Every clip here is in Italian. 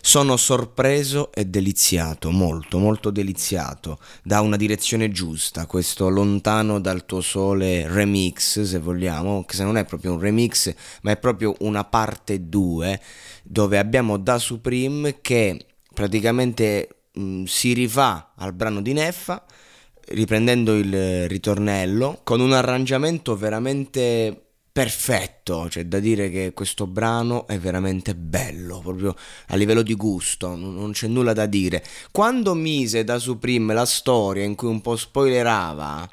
Sono sorpreso e deliziato, molto, molto deliziato. Da una direzione giusta, questo lontano dal tuo sole remix, se vogliamo, che se non è proprio un remix, ma è proprio una parte 2, dove abbiamo Da Supreme che praticamente mh, si rifà al brano di Neffa, riprendendo il ritornello, con un arrangiamento veramente perfetto, c'è da dire che questo brano è veramente bello, proprio a livello di gusto, non c'è nulla da dire. Quando mise da Supreme la storia in cui un po' spoilerava,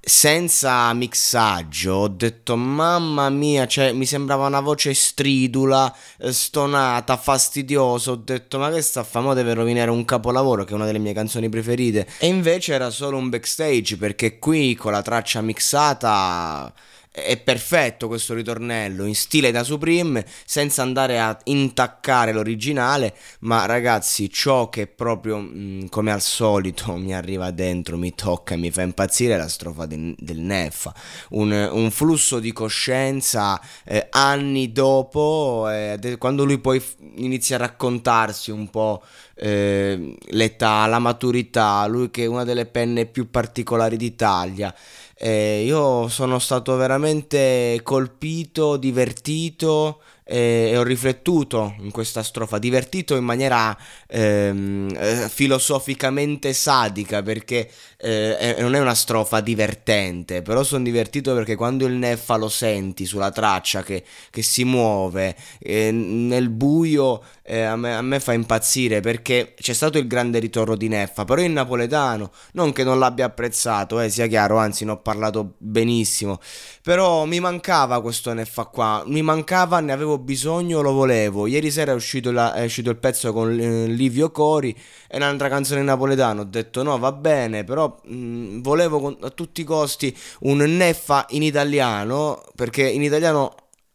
senza mixaggio, ho detto mamma mia, cioè, mi sembrava una voce stridula, eh, stonata, fastidiosa, ho detto ma che sta a famo deve rovinare un capolavoro che è una delle mie canzoni preferite e invece era solo un backstage perché qui con la traccia mixata è perfetto questo ritornello in stile da Supreme senza andare a intaccare l'originale ma ragazzi ciò che proprio mh, mm, come al solito mi arriva dentro mi tocca e mi fa impazzire è la strofa de, del Neffa. Un, un, flusso di coscienza eh, anni dopo eh, quando lui poi inizia a raccontarsi un po' eh, l'età, la maturità lui che è una delle penne più particolari d'Italia eh, io sono stato veramente colpito, divertito e, ho riflettuto in questa strofa, divertito in maniera ehm, eh, filosoficamente sadica perché eh, non è una strofa divertente, però sono divertito perché quando il Neffa lo senti sulla traccia che, che si muove eh, nel buio eh, a, me, a, me, fa impazzire perché c'è stato il grande ritorno di Neffa, però in napoletano, non che non l'abbia apprezzato, eh, sia chiaro, anzi ne ho parlato benissimo, però mi mancava questo Neffa qua, mi mancava, ne avevo bisogno, lo volevo. Ieri sera è uscito, la, è uscito il pezzo con eh, Livio Cori e un'altra canzone in napoletano, ho detto no va bene, però mh, volevo con, a tutti i costi un Neffa in italiano, perché in italiano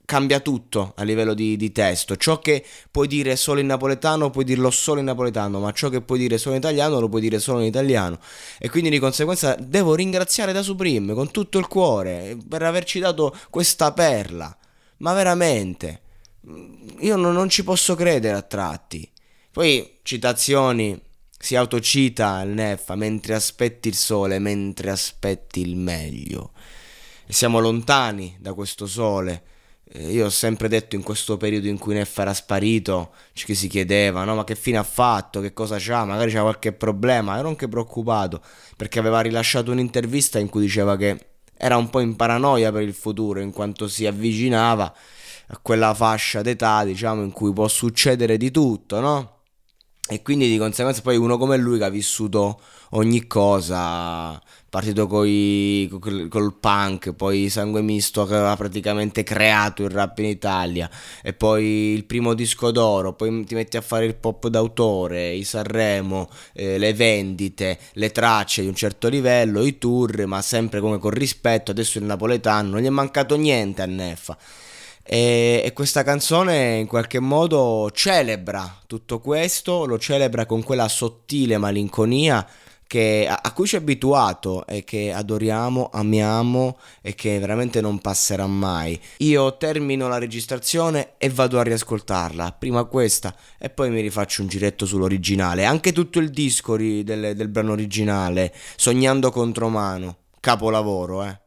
cambia tutto a livello di, di, testo. Ciò che puoi dire solo in napoletano, puoi dirlo solo in napoletano, ma ciò che puoi dire solo in italiano, lo puoi dire solo in italiano. E quindi di conseguenza devo ringraziare da Supreme con tutto il cuore per averci dato questa perla. Ma veramente, io non, non ci posso credere a tratti. Poi citazioni, si autocita il Neffa mentre aspetti il sole, mentre aspetti il meglio. Siamo lontani da questo sole eh, io ho sempre detto in questo periodo in cui Neff era sparito, ci si chiedeva, no? Ma che fine ha fatto? Che cosa c'ha? Magari c'ha qualche problema. Ero anche preoccupato perché aveva rilasciato un'intervista in cui diceva che era un po' in paranoia per il futuro in quanto si avvicinava a quella fascia d'età, diciamo, in cui può succedere di tutto, no? E quindi di conseguenza poi uno come lui che ha vissuto ogni cosa, partito coi, col, col punk, poi Sangue Misto che aveva praticamente creato il rap in Italia, e poi il primo disco d'oro, poi ti metti a fare il pop d'autore, i Sanremo, eh, le vendite, le tracce di un certo livello, i tour, ma sempre come con rispetto, adesso il napoletano, non gli è mancato niente a Neffa. E, e, questa canzone in qualche modo celebra tutto questo, lo celebra con quella sottile malinconia che, a, a, cui ci è abituato e che adoriamo, amiamo e che veramente non passerà mai. Io termino la registrazione e vado a riascoltarla, prima questa e poi mi rifaccio un giretto sull'originale, anche tutto il disco ri, del, del brano originale, Sognando contro mano, capolavoro, eh.